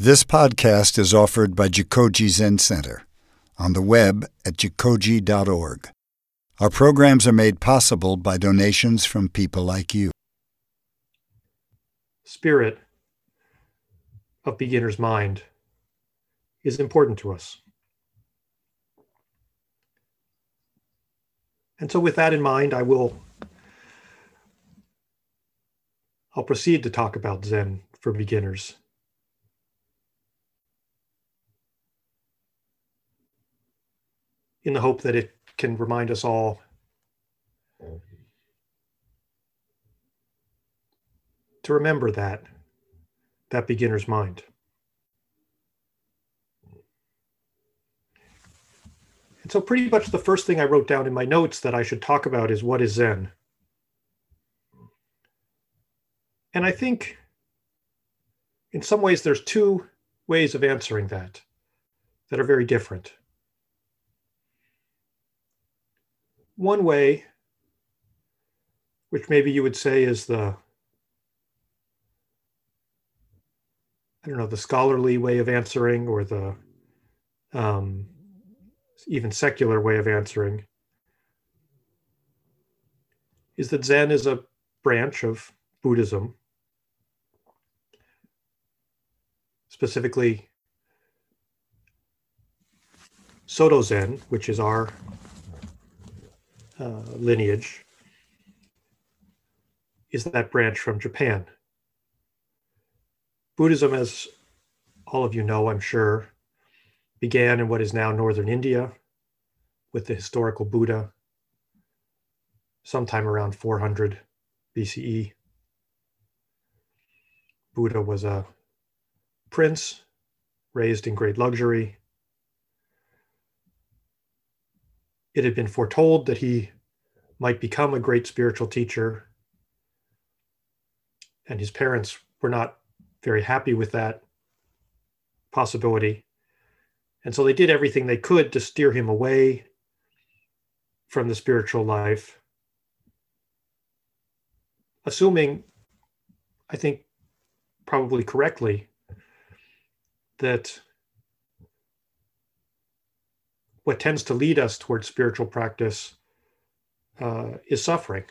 This podcast is offered by Jikoji Zen Center on the web at jikoji.org. Our programs are made possible by donations from people like you. Spirit of beginner's mind is important to us. And so with that in mind, I will I'll proceed to talk about Zen for beginners. In the hope that it can remind us all to remember that that beginner's mind. And so pretty much the first thing I wrote down in my notes that I should talk about is what is Zen? And I think in some ways there's two ways of answering that that are very different. One way, which maybe you would say is the, I don't know, the scholarly way of answering or the um, even secular way of answering, is that Zen is a branch of Buddhism, specifically Soto Zen, which is our uh, lineage is that branch from Japan. Buddhism, as all of you know, I'm sure, began in what is now northern India with the historical Buddha sometime around 400 BCE. Buddha was a prince raised in great luxury it had been foretold that he might become a great spiritual teacher. And his parents were not very happy with that possibility. And so they did everything they could to steer him away from the spiritual life, assuming, I think, probably correctly, that what tends to lead us towards spiritual practice uh, is suffering.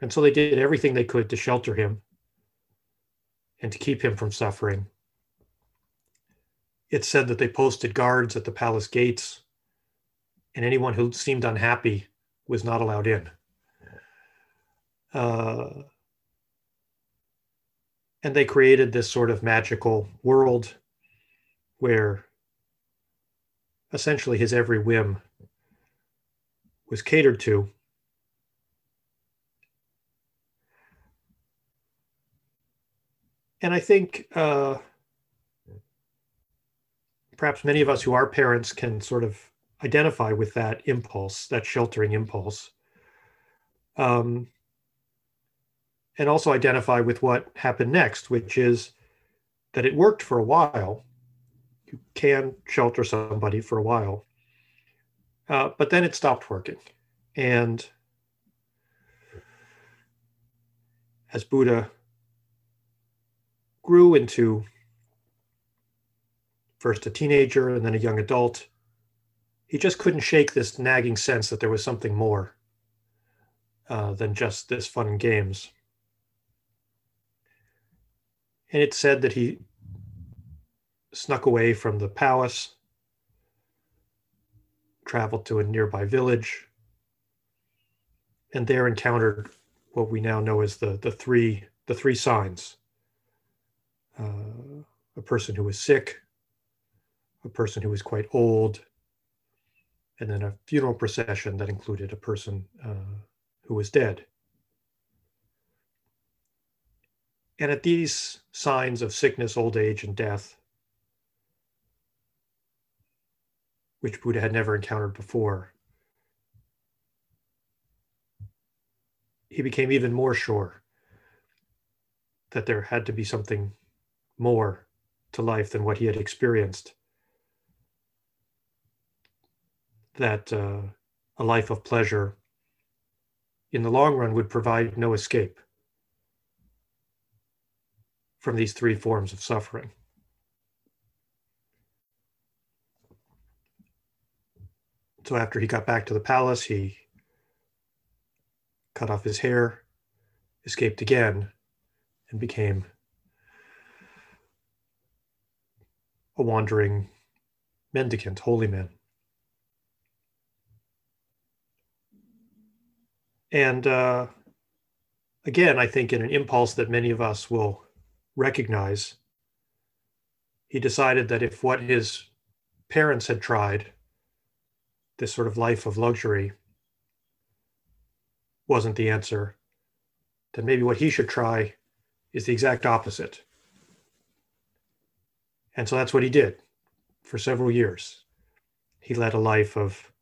And so they did everything they could to shelter him and to keep him from suffering. It said that they posted guards at the palace gates, and anyone who seemed unhappy was not allowed in. Uh, and they created this sort of magical world where essentially his every whim was catered to. And I think uh, perhaps many of us who are parents can sort of identify with that impulse, that sheltering impulse. Um, and also identify with what happened next, which is that it worked for a while you can shelter somebody for a while. Uh, but then it stopped working. And as Buddha grew into first a teenager and then a young adult, he just couldn't shake this nagging sense that there was something more uh, than just this fun and games. And it said that he snuck away from the palace, traveled to a nearby village, and there encountered what we now know as the, the three the three signs. Uh, a person who was sick, a person who was quite old, and then a funeral procession that included a person uh, who was dead. And at these signs of sickness, old age, and death, which Buddha had never encountered before. He became even more sure that there had to be something more to life than what he had experienced. That uh, a life of pleasure in the long run would provide no escape from these three forms of suffering. So after he got back to the palace, he cut off his hair, escaped again, and became a wandering mendicant, holy man. And uh, again, I think in an impulse that many of us will recognize, he decided that if what his parents had tried, this sort of life of luxury, wasn't the answer, then maybe what he should try is the exact opposite. And so that's what he did for several years. He led a life of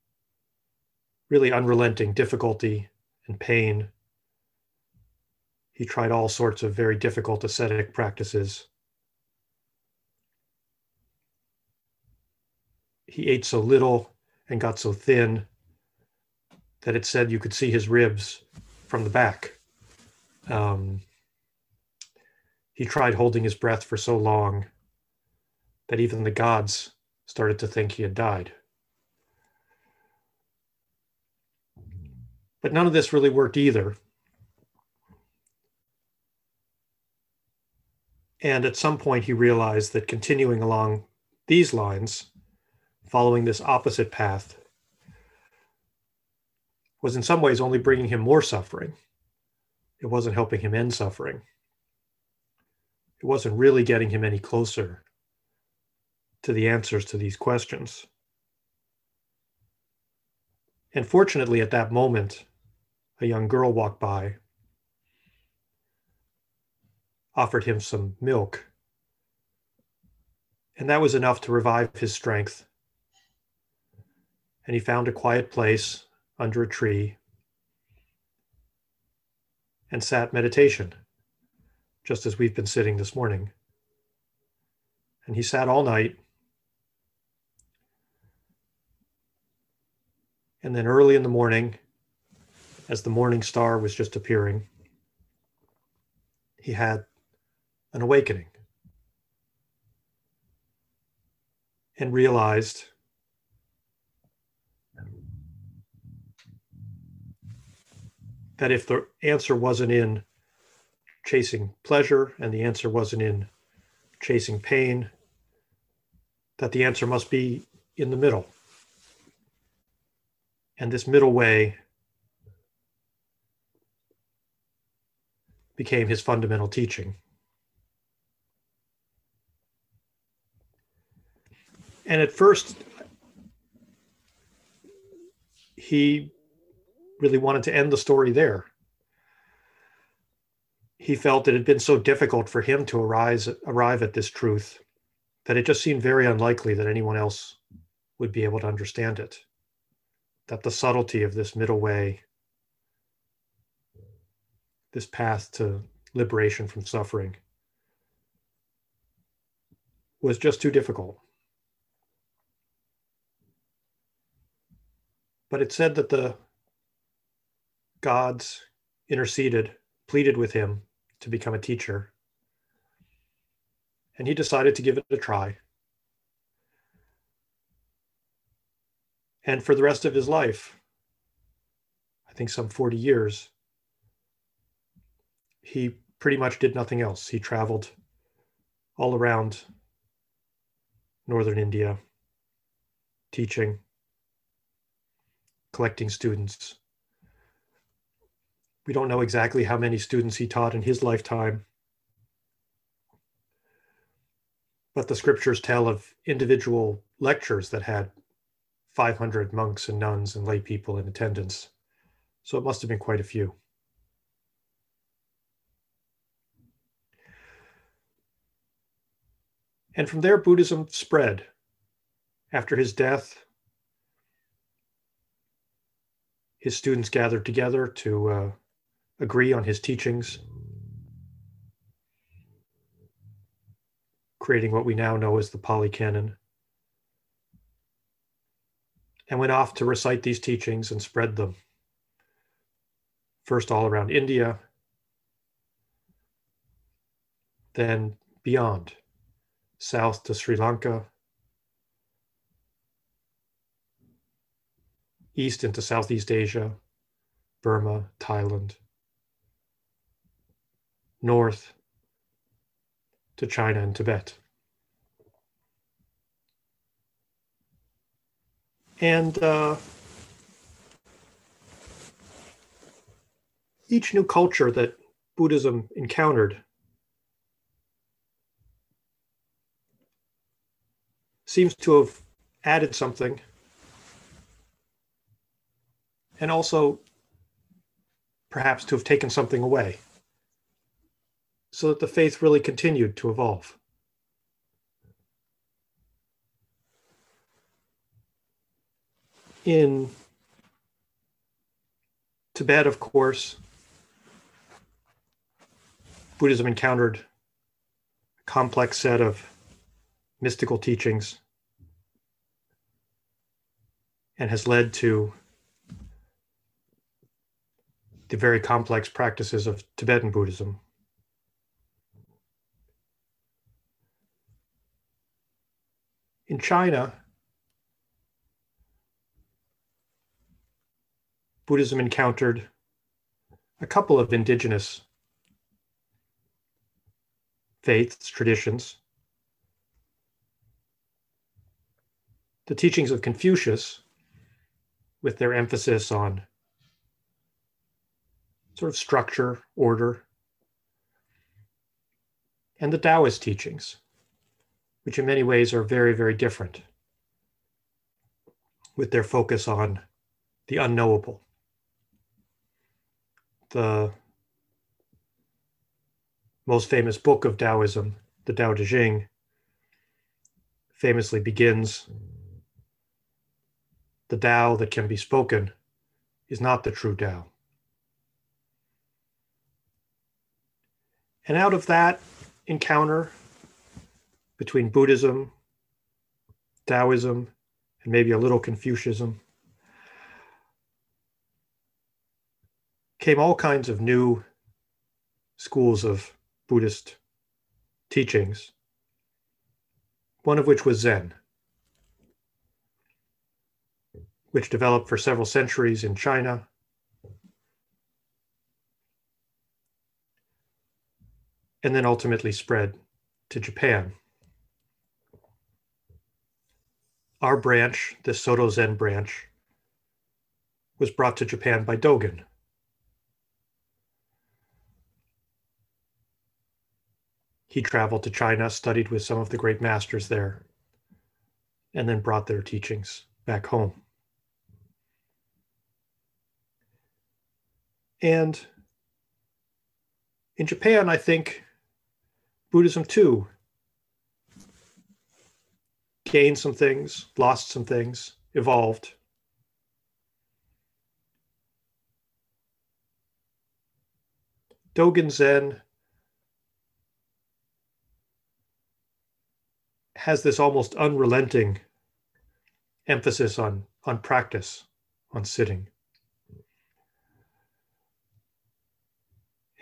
really unrelenting difficulty and pain. He tried all sorts of very difficult ascetic practices. He ate so little and got so thin that it said you could see his ribs from the back. Um, he tried holding his breath for so long that even the gods started to think he had died. But none of this really worked either. And at some point, he realized that continuing along these lines, following this opposite path, was in some ways only bringing him more suffering. It wasn't helping him end suffering. It wasn't really getting him any closer to the answers to these questions. And fortunately, at that moment, a young girl walked by, offered him some milk, and that was enough to revive his strength. And he found a quiet place under a tree and sat meditation, just as we've been sitting this morning. And he sat all night And then early in the morning, as the morning star was just appearing, he had an awakening and realized that if the answer wasn't in chasing pleasure and the answer wasn't in chasing pain, that the answer must be in the middle. And this middle way became his fundamental teaching. And at first, he really wanted to end the story there. He felt it had been so difficult for him to arise, arrive at this truth that it just seemed very unlikely that anyone else would be able to understand it that the subtlety of this middle way, this path to liberation from suffering, was just too difficult. But it said that the gods interceded, pleaded with him to become a teacher. And he decided to give it a try. And for the rest of his life, I think some 40 years, he pretty much did nothing else. He traveled all around northern India, teaching, collecting students. We don't know exactly how many students he taught in his lifetime, but the scriptures tell of individual lectures that had 500 monks and nuns and lay people in attendance. So it must have been quite a few. And from there, Buddhism spread. After his death, his students gathered together to uh, agree on his teachings, creating what we now know as the Pali Canon and went off to recite these teachings and spread them. First, all around India, then beyond, south to Sri Lanka, east into Southeast Asia, Burma, Thailand, north to China and Tibet. And uh, each new culture that Buddhism encountered seems to have added something and also perhaps to have taken something away so that the faith really continued to evolve. In Tibet, of course, Buddhism encountered a complex set of mystical teachings and has led to the very complex practices of Tibetan Buddhism. In China, Buddhism encountered a couple of indigenous faiths, traditions. The teachings of Confucius, with their emphasis on sort of structure, order, and the Taoist teachings, which in many ways are very, very different, with their focus on the unknowable. The most famous book of Taoism, the Tao Te Ching, famously begins The Tao that can be spoken is not the true Tao. And out of that encounter between Buddhism, Taoism, and maybe a little Confucianism, came all kinds of new schools of Buddhist teachings, one of which was Zen, which developed for several centuries in China and then ultimately spread to Japan. Our branch, the Soto Zen branch, was brought to Japan by Dogen. He traveled to China, studied with some of the great masters there, and then brought their teachings back home. And in Japan, I think Buddhism too gained some things, lost some things, evolved. Dogen Zen has this almost unrelenting emphasis on, on practice, on sitting.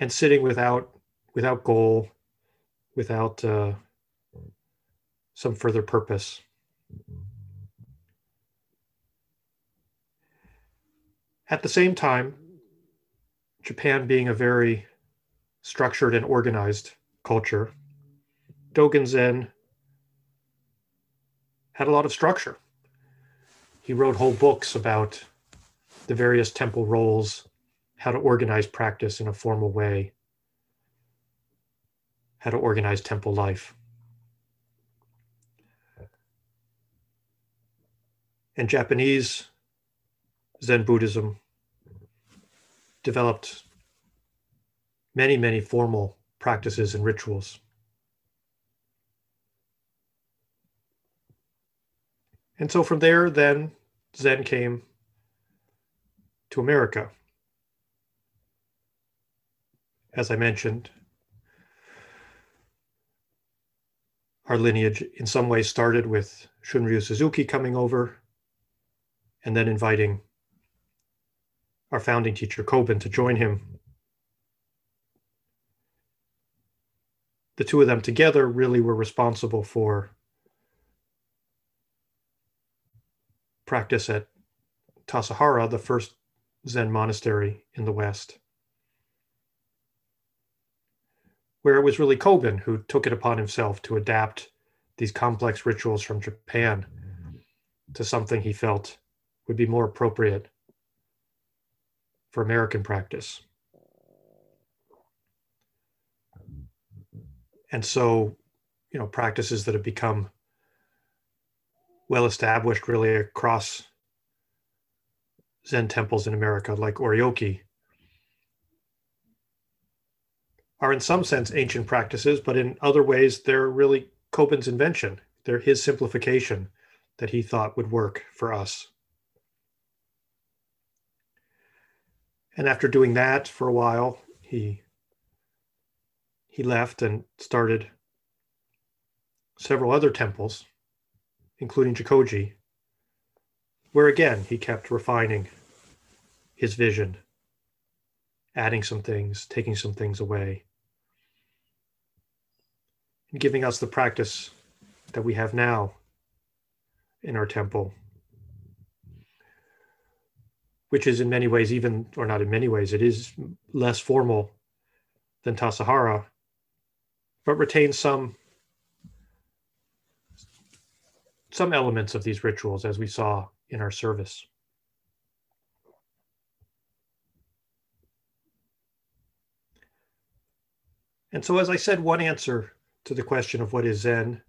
And sitting without without goal, without uh, some further purpose. At the same time, Japan being a very structured and organized culture, Dogen Zen had a lot of structure. He wrote whole books about the various temple roles, how to organize practice in a formal way, how to organize temple life. And Japanese Zen Buddhism developed many, many formal practices and rituals. And so from there, then Zen came to America. As I mentioned, our lineage in some ways started with Shunryu Suzuki coming over and then inviting our founding teacher, Kobun, to join him. The two of them together really were responsible for practice at Tassajara, the first Zen monastery in the West, where it was really Kobun who took it upon himself to adapt these complex rituals from Japan to something he felt would be more appropriate for American practice. And so, you know, practices that have become well established really across Zen temples in America, like Oryoki, are in some sense ancient practices, but in other ways, they're really Kobun's invention. They're his simplification that he thought would work for us. And after doing that for a while, he he left and started several other temples, including Jikoji, where again he kept refining his vision, adding some things, taking some things away, and giving us the practice that we have now in our temple, which is in many ways, even, or not in many ways, it is less formal than Tassajara, but retains some some elements of these rituals as we saw in our service. And so, as I said, one answer to the question of what is Zen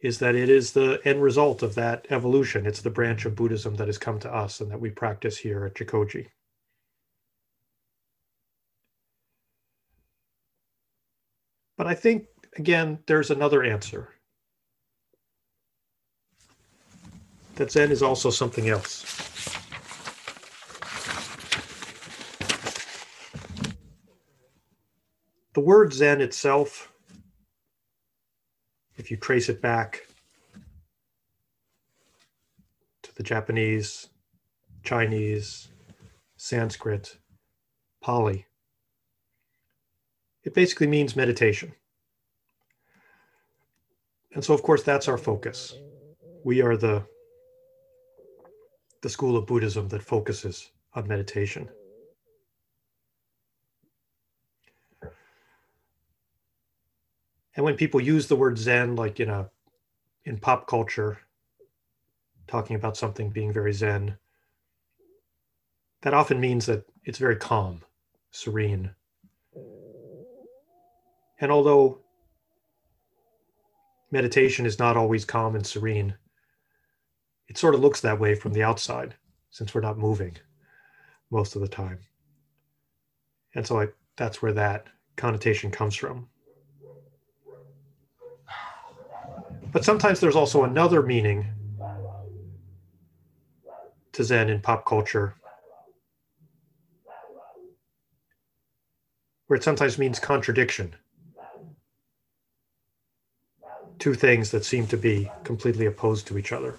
is that it is the end result of that evolution. It's the branch of Buddhism that has come to us and that we practice here at Jikoji. But I think, again, there's another answer that Zen is also something else. The word Zen itself, if you trace it back to the Japanese, Chinese, Sanskrit, Pali, it basically means meditation. And so, of course, that's our focus. We are the, the school of Buddhism that focuses on meditation. And when people use the word Zen, like in a in pop culture, talking about something being very Zen, that often means that it's very calm, serene. And although meditation is not always calm and serene, it sort of looks that way from the outside since we're not moving most of the time. And so I, that's where that connotation comes from. But sometimes there's also another meaning to Zen in pop culture, where it sometimes means contradiction. Two things that seem to be completely opposed to each other.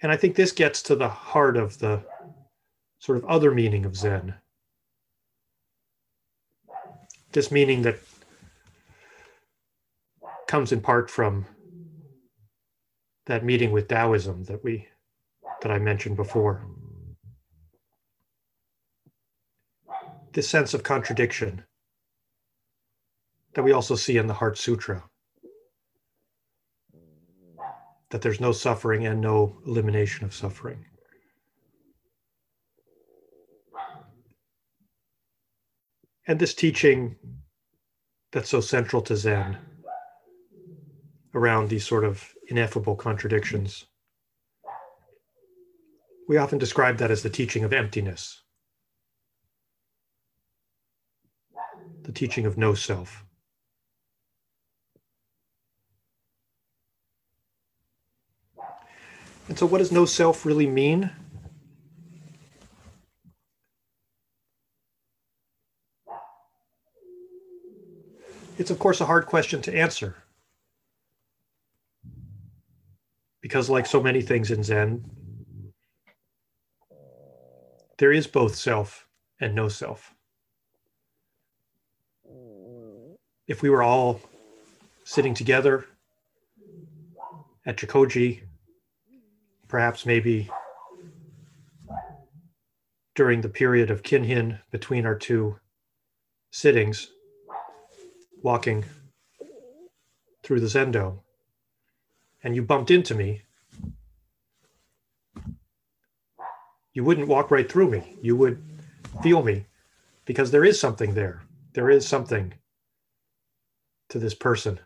And I think this gets to the heart of the sort of other meaning of Zen this meaning that comes in part from that meeting with Taoism that we that I mentioned before. This sense of contradiction that we also see in the Heart Sutra. That there's no suffering and no elimination of suffering. and this teaching that's so central to Zen around these sort of ineffable contradictions. We often describe that as the teaching of emptiness, the teaching of no self. And so, what does no self really mean? It's, of course, a hard question to answer. Because, like so many things in Zen, there is both self and no self. If we were all sitting together at Jikoji, perhaps maybe during the period of Kinhin between our two sittings, walking through the Zendo, and you bumped into me, you wouldn't walk right through me. You would feel me because there is something there. There is something to this person.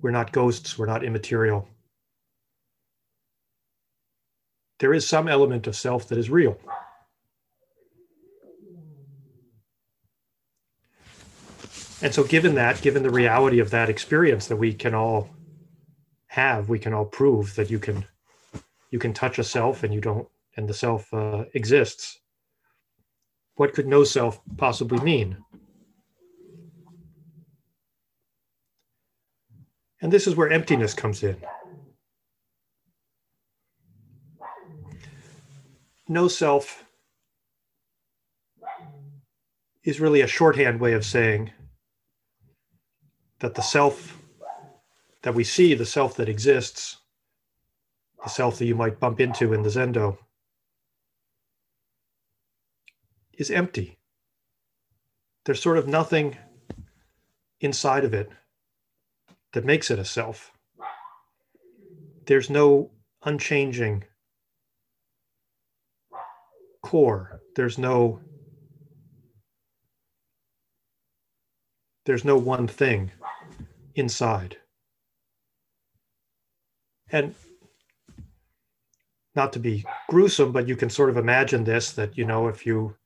We're not ghosts, we're not immaterial. There is some element of self that is real. And so, given that, given the reality of that experience that we can all have, we can all prove that you can you can touch a self and you don't, and the self uh, exists. What could no self possibly mean? And this is where emptiness comes in. No self is really a shorthand way of saying that the self that we see, the self that exists, the self that you might bump into in the Zendo, is empty. There's sort of nothing inside of it that makes it a self. There's no unchanging core. There's no there's no one thing inside. And not to be gruesome, but you can sort of imagine this that, you know, if you,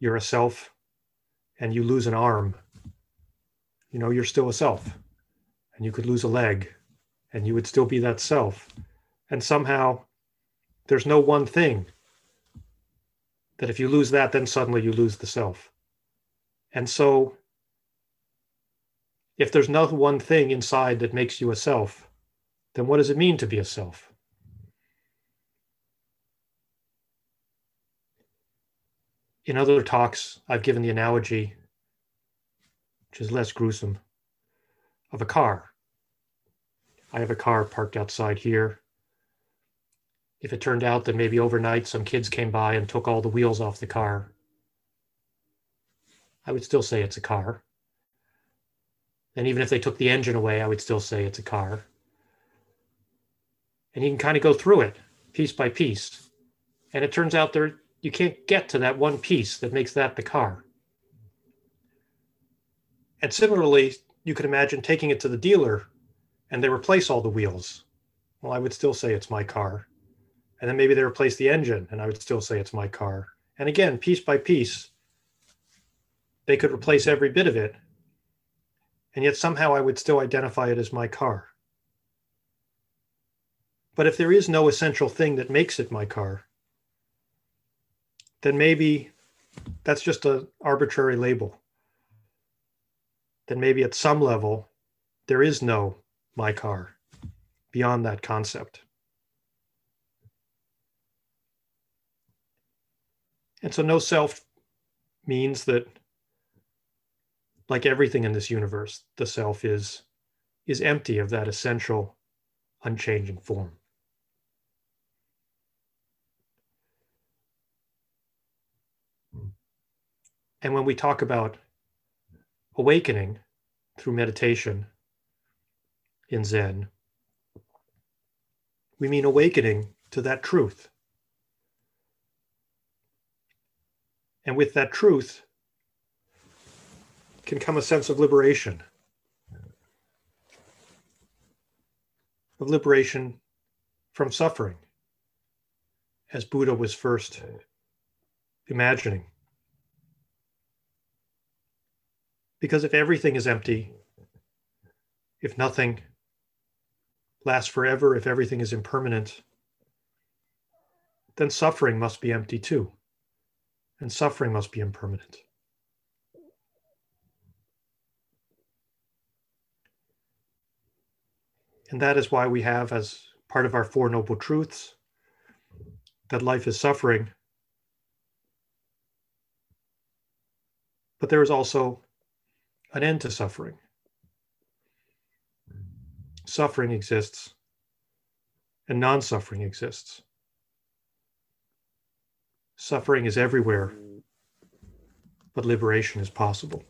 you're a self and you lose an arm, you know, you're still a self. And you could lose a leg and you would still be that self. And somehow there's no one thing that if you lose that, then suddenly you lose the self. And so if there's not one thing inside that makes you a self, then what does it mean to be a self? In other talks, I've given the analogy, which is less gruesome, of a car. I have a car parked outside here. If it turned out that maybe overnight some kids came by and took all the wheels off the car, I would still say it's a car. And even if they took the engine away, I would still say it's a car and you can kind of go through it piece by piece. And it turns out there you can't get to that one piece that makes that the car. And similarly, you could imagine taking it to the dealer and they replace all the wheels. Well, I would still say it's my car. And then maybe they replace the engine and I would still say it's my car. And again, piece by piece, they could replace every bit of it. And yet somehow I would still identify it as my car. But if there is no essential thing that makes it my car, then maybe that's just an arbitrary label. Then maybe at some level, there is no my car beyond that concept. And so, no self means that, like everything in this universe, the self is, is empty of that essential, unchanging form. And when we talk about awakening through meditation in Zen, we mean awakening to that truth. And with that truth can come a sense of liberation, of liberation from suffering, as Buddha was first imagining. Because if everything is empty, if nothing lasts forever, if everything is impermanent, then suffering must be empty too. And suffering must be impermanent. And that is why we have, as part of our Four Noble Truths, that life is suffering. But there is also an end to suffering. Suffering exists and non suffering exists. Suffering is everywhere, but liberation is possible.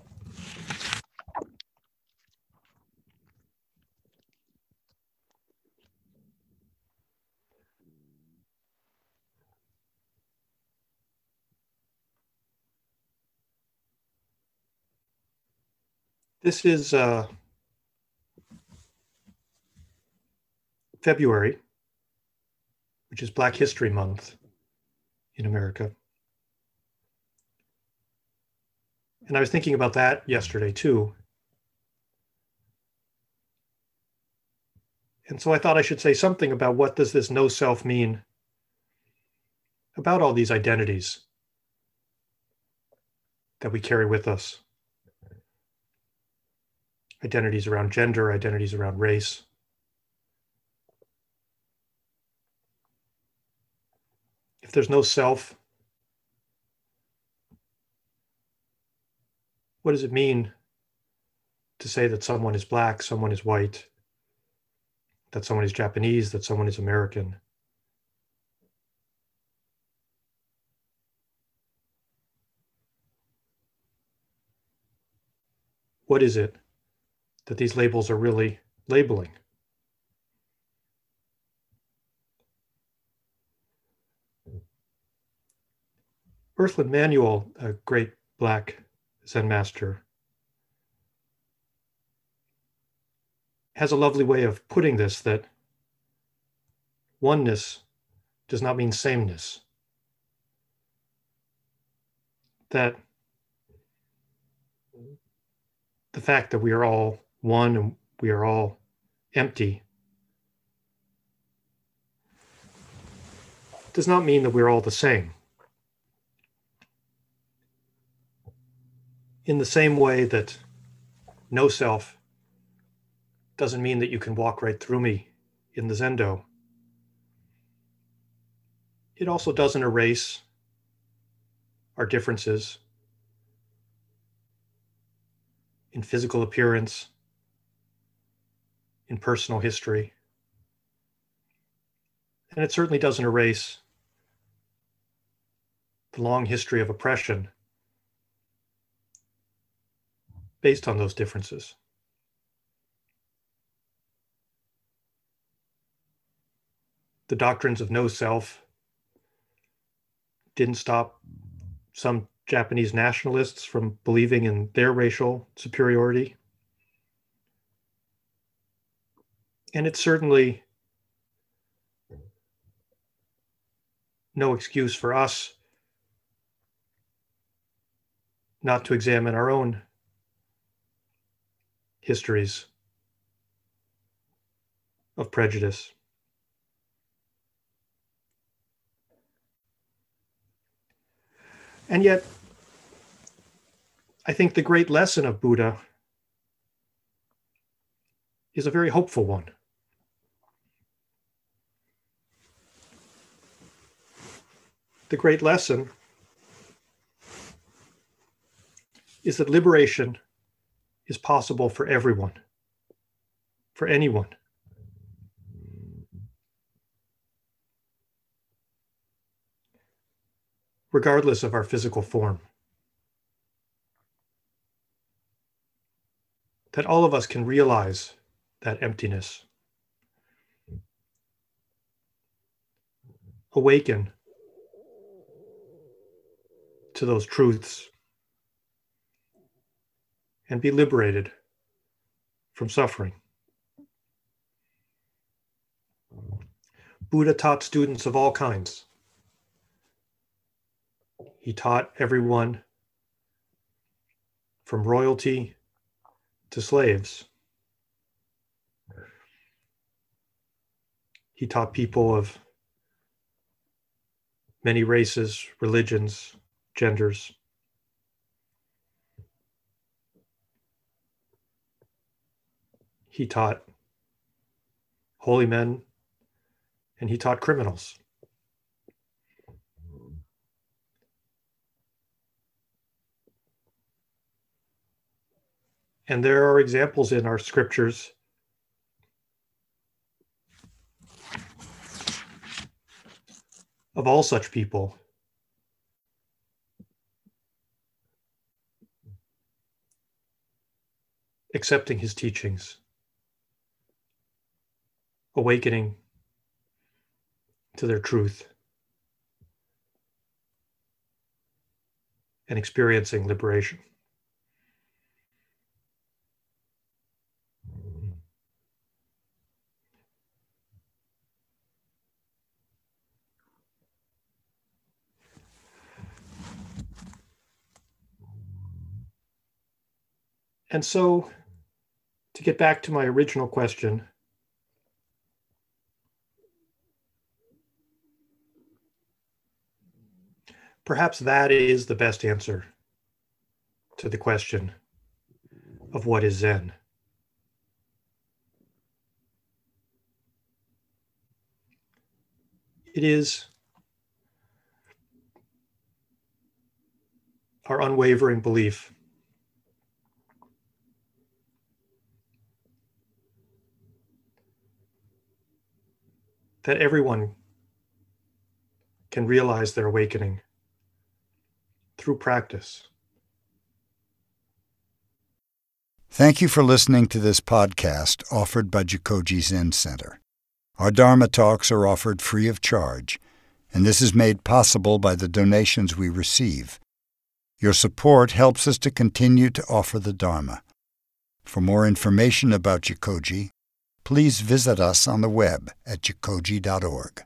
This is uh, February, which is Black History Month in America. And I was thinking about that yesterday too. And so I thought I should say something about what does this no self mean about all these identities that we carry with us identities around gender, identities around race. If there's no self, what does it mean to say that someone is black, someone is white, that someone is Japanese, that someone is American? What is it that these labels are really labeling. Earthlyn Manuel, a great black Zen master, has a lovely way of putting this that oneness does not mean sameness. That the fact that we are all one and we are all empty does not mean that we're all the same. In the same way that no self doesn't mean that you can walk right through me in the Zendo. It also doesn't erase our differences in physical appearance, in personal history. And it certainly doesn't erase the long history of oppression based on those differences. The doctrines of no self didn't stop some Japanese nationalists from believing in their racial superiority. And it's certainly no excuse for us not to examine our own histories of prejudice. And yet, I think the great lesson of Buddha is a very hopeful one. The great lesson is that liberation is possible for everyone, for anyone. Regardless of our physical form. that all of us can realize that emptiness. Awaken to those truths and be liberated from suffering. Buddha taught students of all kinds. He taught everyone from royalty to slaves. He taught people of many races, religions, genders. He taught holy men and he taught criminals. And there are examples in our scriptures of all such people. Accepting his teachings, awakening to their truth, and experiencing liberation. And so, to get back to my original question, perhaps that is the best answer to the question of what is Zen. It is our unwavering belief that everyone can realize their awakening through practice. Thank you for listening to this podcast offered by Jikoji Zen Center. Our Dharma talks are offered free of charge, and this is made possible by the donations we receive. Your support helps us to continue to offer the Dharma. For more information about Jikoji, please visit us on the web at jikoji.org.